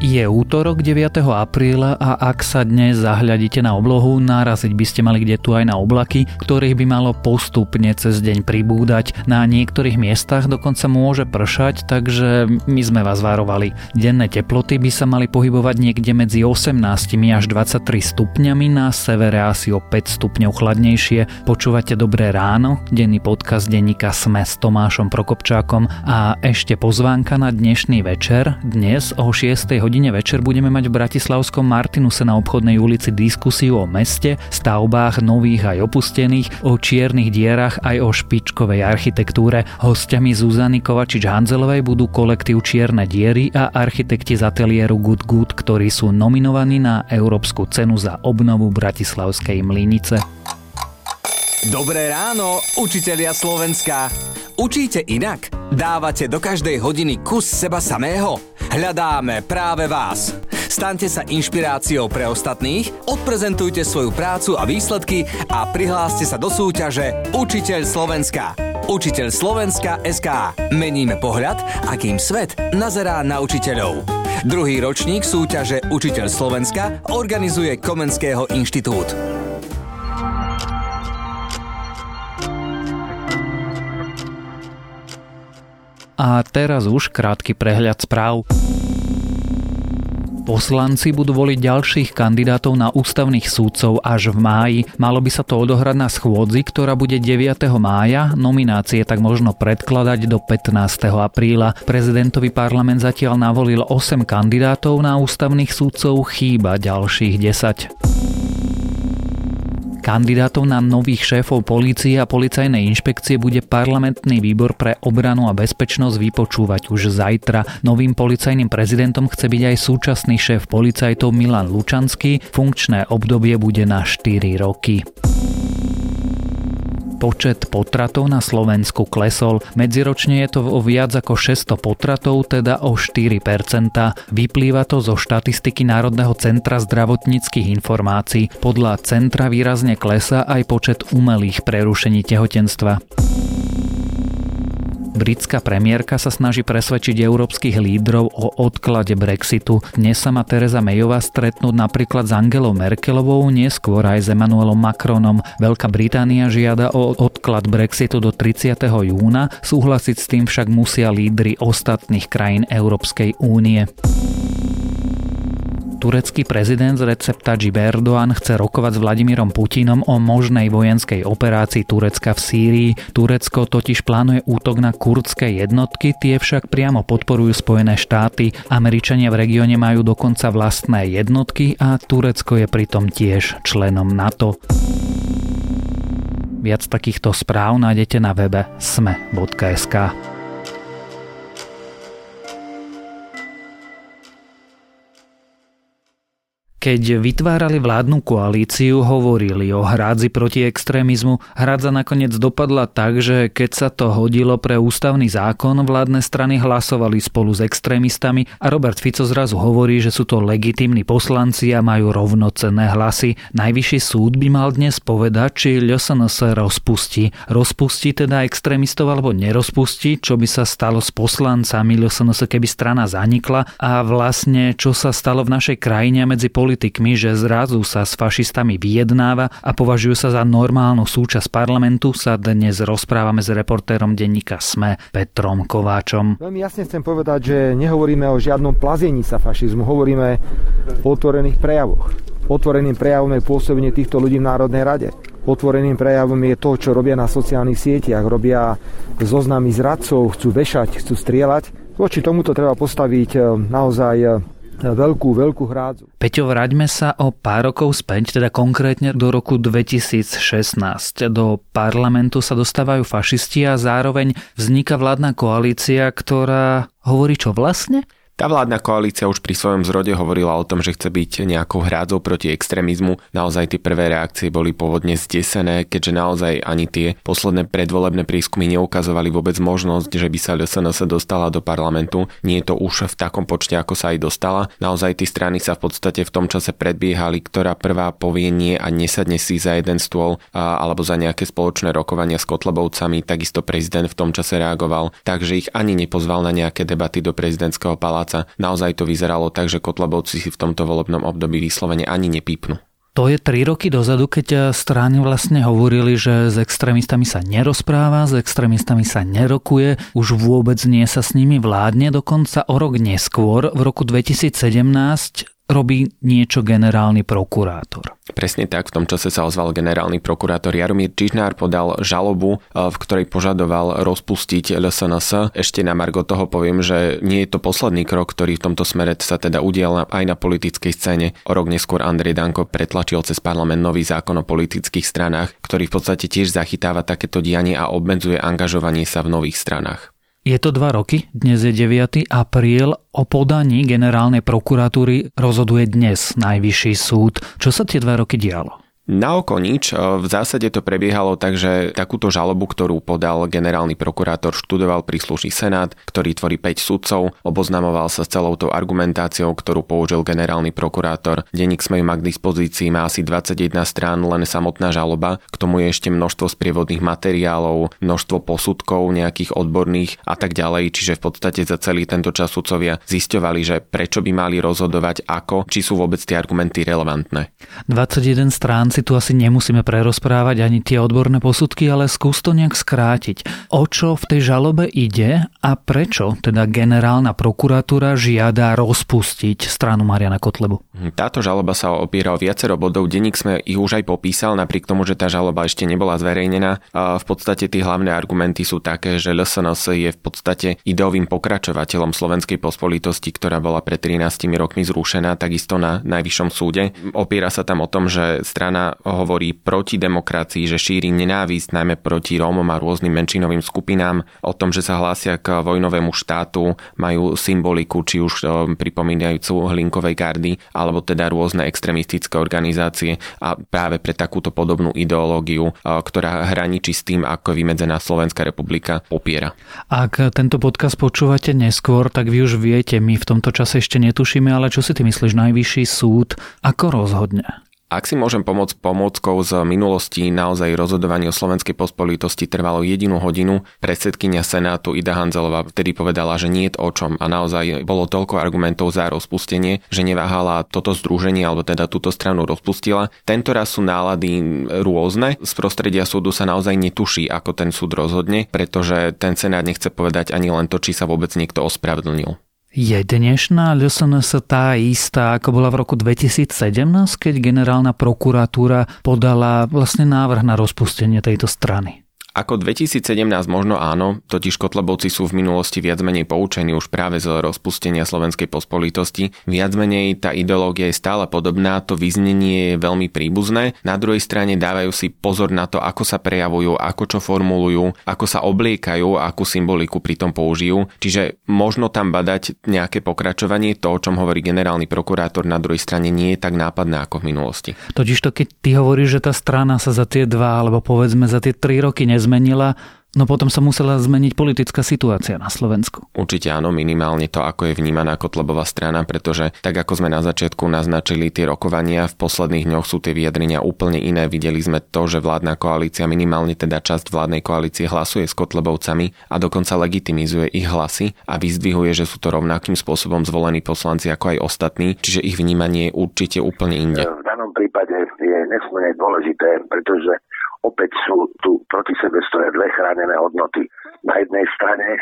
Je útorok 9. apríla a ak sa dnes zahľadíte na oblohu, naraziť by ste mali kde tu aj na oblaky, ktorých by malo postupne cez deň pribúdať. Na niektorých miestach dokonca môže pršať, takže my sme vás varovali. Denné teploty by sa mali pohybovať niekde medzi 18 až 23 stupňami, na severe asi o 5 stupňov chladnejšie. Počúvate Dobré ráno, denný podcast denníka Sme s Tomášom Prokopčákom a ešte pozvánka na dnešný večer. Dnes o 6 hodine hodine večer budeme mať v Bratislavskom Martinuse na obchodnej ulici diskusiu o meste, stavbách nových aj opustených, o čiernych dierach aj o špičkovej architektúre. Hostiami Zuzany Kovačič-Hanzelovej budú kolektív Čierne diery a architekti z ateliéru Good Good, ktorí sú nominovaní na Európsku cenu za obnovu Bratislavskej mlynice. Dobré ráno, učitelia Slovenska. Učíte inak? Dávate do každej hodiny kus seba samého? Hľadáme práve vás. Staňte sa inšpiráciou pre ostatných, odprezentujte svoju prácu a výsledky a prihláste sa do súťaže Učiteľ Slovenska. Učiteľ Slovenska SK. Meníme pohľad, akým svet nazerá na učiteľov. Druhý ročník súťaže Učiteľ Slovenska organizuje Komenského inštitút. A teraz už krátky prehľad správ. Poslanci budú voliť ďalších kandidátov na ústavných súdcov až v máji. Malo by sa to odohrať na schôdzi, ktorá bude 9. mája. Nominácie tak možno predkladať do 15. apríla. Prezidentový parlament zatiaľ navolil 8 kandidátov na ústavných súdcov, chýba ďalších 10. Kandidátov na nových šéfov polície a policajnej inšpekcie bude parlamentný výbor pre obranu a bezpečnosť vypočúvať už zajtra. Novým policajným prezidentom chce byť aj súčasný šéf policajtov Milan Lučanský. Funkčné obdobie bude na 4 roky počet potratov na Slovensku klesol. Medziročne je to o viac ako 600 potratov, teda o 4%. Vyplýva to zo štatistiky Národného centra zdravotníckých informácií. Podľa centra výrazne klesa aj počet umelých prerušení tehotenstva. Britská premiérka sa snaží presvedčiť európskych lídrov o odklade Brexitu. Dnes sa má Teresa Mayová stretnúť napríklad s Angelou Merkelovou, neskôr aj s Emmanuelom Macronom. Veľká Británia žiada o odklad Brexitu do 30. júna, súhlasiť s tým však musia lídry ostatných krajín Európskej únie. Turecký prezident Recep Tayyip Erdoğan chce rokovať s Vladimírom Putinom o možnej vojenskej operácii Turecka v Sýrii. Turecko totiž plánuje útok na kurdské jednotky, tie však priamo podporujú Spojené štáty. Američania v regióne majú dokonca vlastné jednotky a Turecko je pritom tiež členom NATO. Viac takýchto správ nájdete na webe sme.sk. Keď vytvárali vládnu koalíciu, hovorili o hrádzi proti extrémizmu. Hrádza nakoniec dopadla tak, že keď sa to hodilo pre ústavný zákon, vládne strany hlasovali spolu s extrémistami a Robert Fico zrazu hovorí, že sú to legitímni poslanci a majú rovnocenné hlasy. Najvyšší súd by mal dnes povedať, či LSNS rozpustí. Rozpustí teda extrémistov alebo nerozpustí, čo by sa stalo s poslancami LSNS, keby strana zanikla a vlastne čo sa stalo v našej krajine medzi politikmi politikmi, že zrazu sa s fašistami vyjednáva a považujú sa za normálnu súčasť parlamentu, sa dnes rozprávame s reportérom denníka SME Petrom Kováčom. Veľmi jasne chcem povedať, že nehovoríme o žiadnom plazení sa fašizmu, hovoríme o otvorených prejavoch. Otvoreným prejavom je pôsobenie týchto ľudí v Národnej rade. Otvoreným prejavom je to, čo robia na sociálnych sieťach. Robia zoznamy zradcov, chcú vešať, chcú strieľať. Voči tomuto treba postaviť eh, naozaj eh, veľkú, veľkú hrádzu. Peťo, vráťme sa o pár rokov späť, teda konkrétne do roku 2016. Do parlamentu sa dostávajú fašisti a zároveň vzniká vládna koalícia, ktorá hovorí čo vlastne? Tá vládna koalícia už pri svojom zrode hovorila o tom, že chce byť nejakou hrádzou proti extrémizmu. Naozaj tie prvé reakcie boli pôvodne zdesené, keďže naozaj ani tie posledné predvolebné prískumy neukazovali vôbec možnosť, že by sa LSNS dostala do parlamentu. Nie je to už v takom počte, ako sa aj dostala. Naozaj tie strany sa v podstate v tom čase predbiehali, ktorá prvá povie nie a nesadne si za jeden stôl alebo za nejaké spoločné rokovania s Kotlebovcami. Takisto prezident v tom čase reagoval, takže ich ani nepozval na nejaké debaty do prezidentského paláca spolupráca. Naozaj to vyzeralo tak, že Kotlebovci si v tomto volebnom období vyslovene ani nepípnu. To je tri roky dozadu, keď strany vlastne hovorili, že s extrémistami sa nerozpráva, s extrémistami sa nerokuje, už vôbec nie sa s nimi vládne, dokonca o rok neskôr, v roku 2017, robí niečo generálny prokurátor. Presne tak, v tom čase sa ozval generálny prokurátor Jaromír Čižnár, podal žalobu, e, v ktorej požadoval rozpustiť LSNS. Ešte na Margo toho poviem, že nie je to posledný krok, ktorý v tomto smere sa teda udial aj na politickej scéne. O rok neskôr Andrej Danko pretlačil cez parlament nový zákon o politických stranách, ktorý v podstate tiež zachytáva takéto dianie a obmedzuje angažovanie sa v nových stranách. Je to dva roky, dnes je 9. apríl, o podaní generálnej prokuratúry rozhoduje dnes Najvyšší súd. Čo sa tie dva roky dialo? Na oko nič. V zásade to prebiehalo tak, že takúto žalobu, ktorú podal generálny prokurátor, študoval príslušný senát, ktorý tvorí 5 sudcov, oboznamoval sa s celou tou argumentáciou, ktorú použil generálny prokurátor. Denník sme má k dispozícii, má asi 21 strán, len samotná žaloba. K tomu je ešte množstvo sprievodných materiálov, množstvo posudkov nejakých odborných a tak ďalej. Čiže v podstate za celý tento čas sudcovia zisťovali, že prečo by mali rozhodovať ako, či sú vôbec tie argumenty relevantné. 21 strán tu asi nemusíme prerozprávať ani tie odborné posudky, ale skús to nejak skrátiť. O čo v tej žalobe ide a prečo teda generálna prokuratúra žiada rozpustiť stranu Mariana Kotlebu? Táto žaloba sa opiera o viacero bodov. Denník sme ich už aj popísal, napriek tomu, že tá žaloba ešte nebola zverejnená. V podstate tie hlavné argumenty sú také, že LSNS je v podstate ideovým pokračovateľom slovenskej pospolitosti, ktorá bola pred 13 rokmi zrušená, takisto na Najvyššom súde. Opiera sa tam o tom, že strana hovorí proti demokracii, že šíri nenávisť najmä proti Rómom a rôznym menšinovým skupinám, o tom, že sa hlásia k vojnovému štátu, majú symboliku, či už pripomínajúcu hlinkovej gardy, alebo teda rôzne extremistické organizácie a práve pre takúto podobnú ideológiu, ktorá hraničí s tým, ako vymedzená Slovenská republika popiera. Ak tento podcast počúvate neskôr, tak vy už viete, my v tomto čase ešte netušíme, ale čo si ty myslíš, najvyšší súd, ako rozhodne? Ak si môžem pomôcť pomôckou z minulosti, naozaj rozhodovanie o slovenskej pospolitosti trvalo jedinú hodinu. Predsedkynia Senátu Ida Hanzelová vtedy povedala, že nie je o čom a naozaj bolo toľko argumentov za rozpustenie, že neváhala toto združenie alebo teda túto stranu rozpustila. Tento raz sú nálady rôzne. Z prostredia súdu sa naozaj netuší, ako ten súd rozhodne, pretože ten Senát nechce povedať ani len to, či sa vôbec niekto ospravedlnil. Je dnešná LSNS tá istá, ako bola v roku 2017, keď generálna prokuratúra podala vlastne návrh na rozpustenie tejto strany? Ako 2017 možno áno, totiž Kotlebovci sú v minulosti viac menej poučení už práve z rozpustenia slovenskej pospolitosti. Viac menej tá ideológia je stále podobná, to vyznenie je veľmi príbuzné. Na druhej strane dávajú si pozor na to, ako sa prejavujú, ako čo formulujú, ako sa obliekajú, akú symboliku pritom použijú. Čiže možno tam badať nejaké pokračovanie, to, o čom hovorí generálny prokurátor, na druhej strane nie je tak nápadné ako v minulosti. Totiž to, keď ty hovoríš, že tá strana sa za tie dva, alebo povedzme za tie tri roky nezmenila, No potom sa musela zmeniť politická situácia na Slovensku. Určite áno, minimálne to, ako je vnímaná Kotlebová strana, pretože tak ako sme na začiatku naznačili tie rokovania, v posledných dňoch sú tie vyjadrenia úplne iné. Videli sme to, že vládna koalícia, minimálne teda časť vládnej koalície hlasuje s Kotlebovcami a dokonca legitimizuje ich hlasy a vyzdvihuje, že sú to rovnakým spôsobom zvolení poslanci ako aj ostatní, čiže ich vnímanie je určite úplne inde. V danom prípade je nesmierne dôležité, pretože opäť sú tu proti sebe stoja dve chránené hodnoty. Na jednej strane e,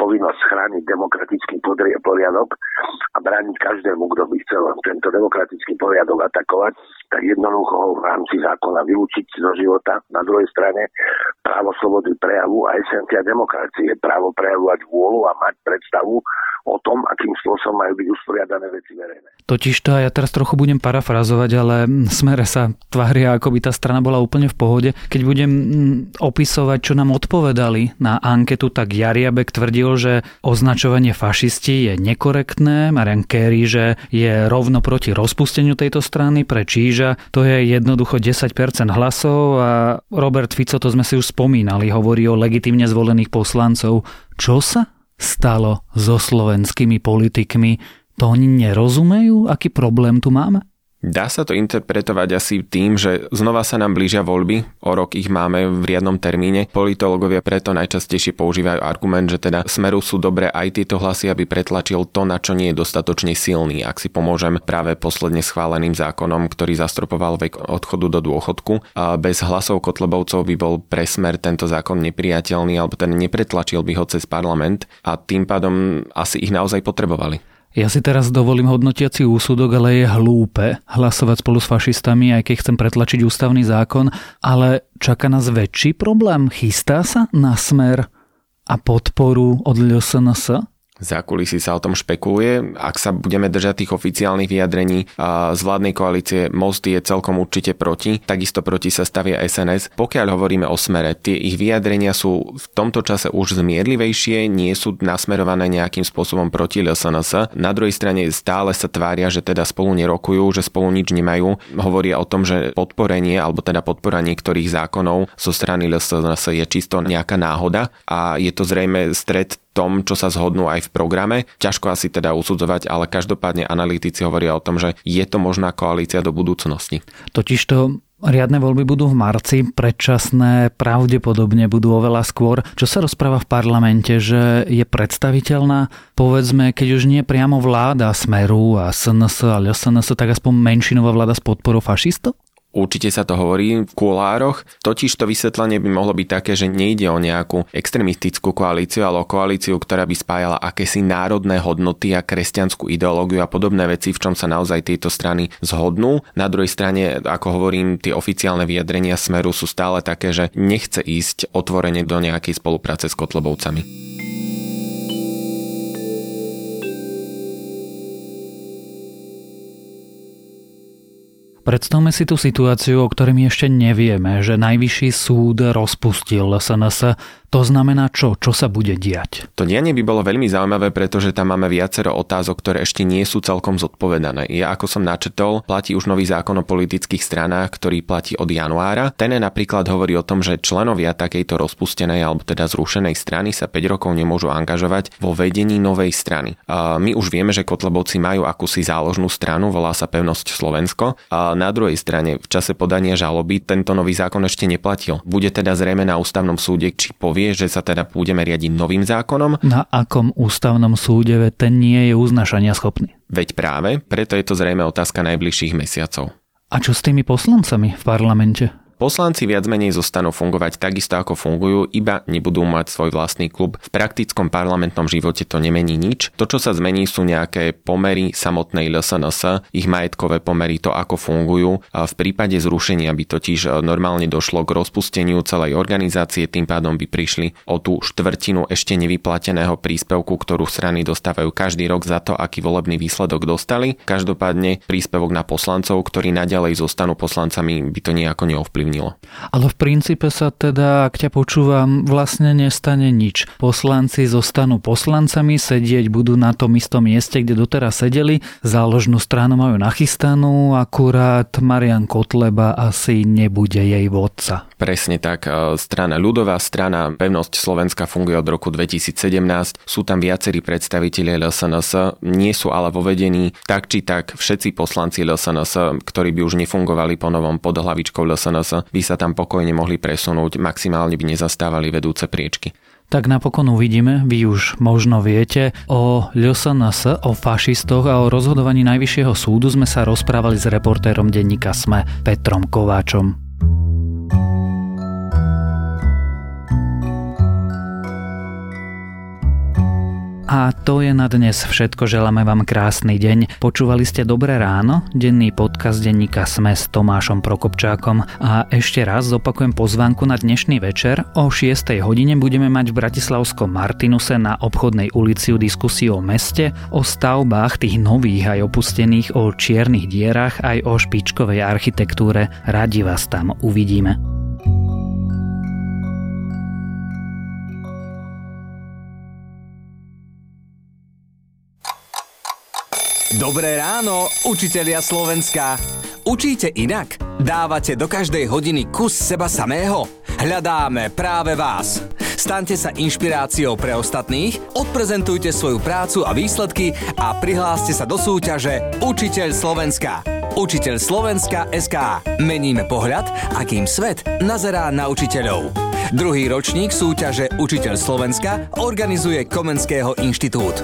povinnosť chrániť demokratický poriadok a brániť každému, kto by chcel tento demokratický poriadok atakovať, tak jednoducho ho v rámci zákona vylúčiť zo života. Na druhej strane právo slobody prejavu a esencia demokracie, právo prejavovať vôľu a mať predstavu o tom, akým spôsobom majú byť usporiadané veci verejné. Totiž to, ja teraz trochu budem parafrazovať, ale smere sa tvária, ako by tá strana bola úplne v pohode. Keď budem mm, opisovať, čo nám odpovedali na anketu, tak Jariabek tvrdil, že označovanie fašisti je nekorektné, Marian Kerry, že je rovno proti rozpusteniu tejto strany, pre Číža to je jednoducho 10% hlasov a Robert Fico, to sme si už spomínali, hovorí o legitimne zvolených poslancov. Čo sa stalo so slovenskými politikmi, to oni nerozumejú, aký problém tu máme? Dá sa to interpretovať asi tým, že znova sa nám blížia voľby, o rok ich máme v riadnom termíne. Politológovia preto najčastejšie používajú argument, že teda smeru sú dobré aj tieto hlasy, aby pretlačil to, na čo nie je dostatočne silný. Ak si pomôžem práve posledne schváleným zákonom, ktorý zastropoval vek odchodu do dôchodku, a bez hlasov Kotlebovcov by bol pre smer tento zákon nepriateľný, alebo ten nepretlačil by ho cez parlament a tým pádom asi ich naozaj potrebovali. Ja si teraz dovolím hodnotiaci úsudok, ale je hlúpe hlasovať spolu s fašistami, aj keď chcem pretlačiť ústavný zákon, ale čaká nás väčší problém. Chystá sa na smer a podporu od LSNS? Za kulisy sa o tom špekuluje. Ak sa budeme držať tých oficiálnych vyjadrení z vládnej koalície, Most je celkom určite proti. Takisto proti sa stavia SNS. Pokiaľ hovoríme o smere, tie ich vyjadrenia sú v tomto čase už zmierlivejšie, nie sú nasmerované nejakým spôsobom proti LSNS. Na druhej strane stále sa tvária, že teda spolu nerokujú, že spolu nič nemajú. Hovoria o tom, že podporenie alebo teda podpora niektorých zákonov zo strany LSNS je čisto nejaká náhoda a je to zrejme stred tom, čo sa zhodnú aj v programe. Ťažko asi teda usudzovať, ale každopádne analytici hovoria o tom, že je to možná koalícia do budúcnosti. Totižto Riadne voľby budú v marci, predčasné pravdepodobne budú oveľa skôr. Čo sa rozpráva v parlamente, že je predstaviteľná, povedzme, keď už nie priamo vláda Smeru a SNS a LSNS, tak aspoň menšinová vláda s podporou fašistov? Určite sa to hovorí v kulároch, totiž to vysvetlenie by mohlo byť také, že nejde o nejakú extremistickú koalíciu, ale o koalíciu, ktorá by spájala akési národné hodnoty a kresťanskú ideológiu a podobné veci, v čom sa naozaj tieto strany zhodnú. Na druhej strane, ako hovorím, tie oficiálne vyjadrenia Smeru sú stále také, že nechce ísť otvorene do nejakej spolupráce s Kotlobovcami. Predstavme si tú situáciu, o ktorej ešte nevieme, že najvyšší súd rozpustil SNS to znamená čo? Čo sa bude diať? To dianie by bolo veľmi zaujímavé, pretože tam máme viacero otázok, ktoré ešte nie sú celkom zodpovedané. Ja, ako som načetol, platí už nový zákon o politických stranách, ktorý platí od januára. Ten napríklad hovorí o tom, že členovia takejto rozpustenej alebo teda zrušenej strany sa 5 rokov nemôžu angažovať vo vedení novej strany. My už vieme, že Kotlebovci majú akúsi záložnú stranu, volá sa Pevnosť Slovensko. A na druhej strane v čase podania žaloby tento nový zákon ešte neplatil. Bude teda zrejme na ústavnom súde, či povie povie, že sa teda budeme riadiť novým zákonom. Na akom ústavnom súde ten nie je uznašania schopný? Veď práve, preto je to zrejme otázka najbližších mesiacov. A čo s tými poslancami v parlamente? Poslanci viac menej zostanú fungovať takisto ako fungujú, iba nebudú mať svoj vlastný klub. V praktickom parlamentnom živote to nemení nič. To, čo sa zmení, sú nejaké pomery samotnej LSNS, ich majetkové pomery, to ako fungujú. A v prípade zrušenia by totiž e, normálne došlo k rozpusteniu celej organizácie, tým pádom by prišli o tú štvrtinu ešte nevyplateného príspevku, ktorú strany dostávajú každý rok za to, aký volebný výsledok dostali. Každopádne príspevok na poslancov, ktorí naďalej zostanú poslancami, by to nejako neovplyvnilo ovplyvnilo. Ale v princípe sa teda, ak ťa počúvam, vlastne nestane nič. Poslanci zostanú poslancami, sedieť budú na tom istom mieste, kde doteraz sedeli, záložnú stranu majú nachystanú, akurát Marian Kotleba asi nebude jej vodca. Presne tak. E, strana ľudová, strana Pevnosť Slovenska funguje od roku 2017. Sú tam viacerí predstavitelia LSNS, nie sú ale vo vedení tak či tak všetci poslanci LSNS, ktorí by už nefungovali po novom pod hlavičkou LSNS, by sa tam pokojne mohli presunúť, maximálne by nezastávali vedúce priečky. Tak napokon uvidíme, vy už možno viete, o LSNS, o fašistoch a o rozhodovaní Najvyššieho súdu sme sa rozprávali s reportérom denníka SME Petrom Kováčom. A to je na dnes všetko. Želáme vám krásny deň. Počúvali ste Dobré ráno, denný podcast denníka Sme s Tomášom Prokopčákom. A ešte raz zopakujem pozvánku na dnešný večer. O 6. hodine budeme mať v Bratislavskom Martinuse na obchodnej ulici diskusiu o meste, o stavbách tých nových aj opustených, o čiernych dierach aj o špičkovej architektúre. Radi vás tam uvidíme. Dobré ráno, učitelia Slovenska. Učíte inak? Dávate do každej hodiny kus seba samého? Hľadáme práve vás. Staňte sa inšpiráciou pre ostatných, odprezentujte svoju prácu a výsledky a prihláste sa do súťaže Učiteľ Slovenska. Učiteľ Slovenska SK. Meníme pohľad, akým svet nazerá na učiteľov. Druhý ročník súťaže Učiteľ Slovenska organizuje Komenského inštitút.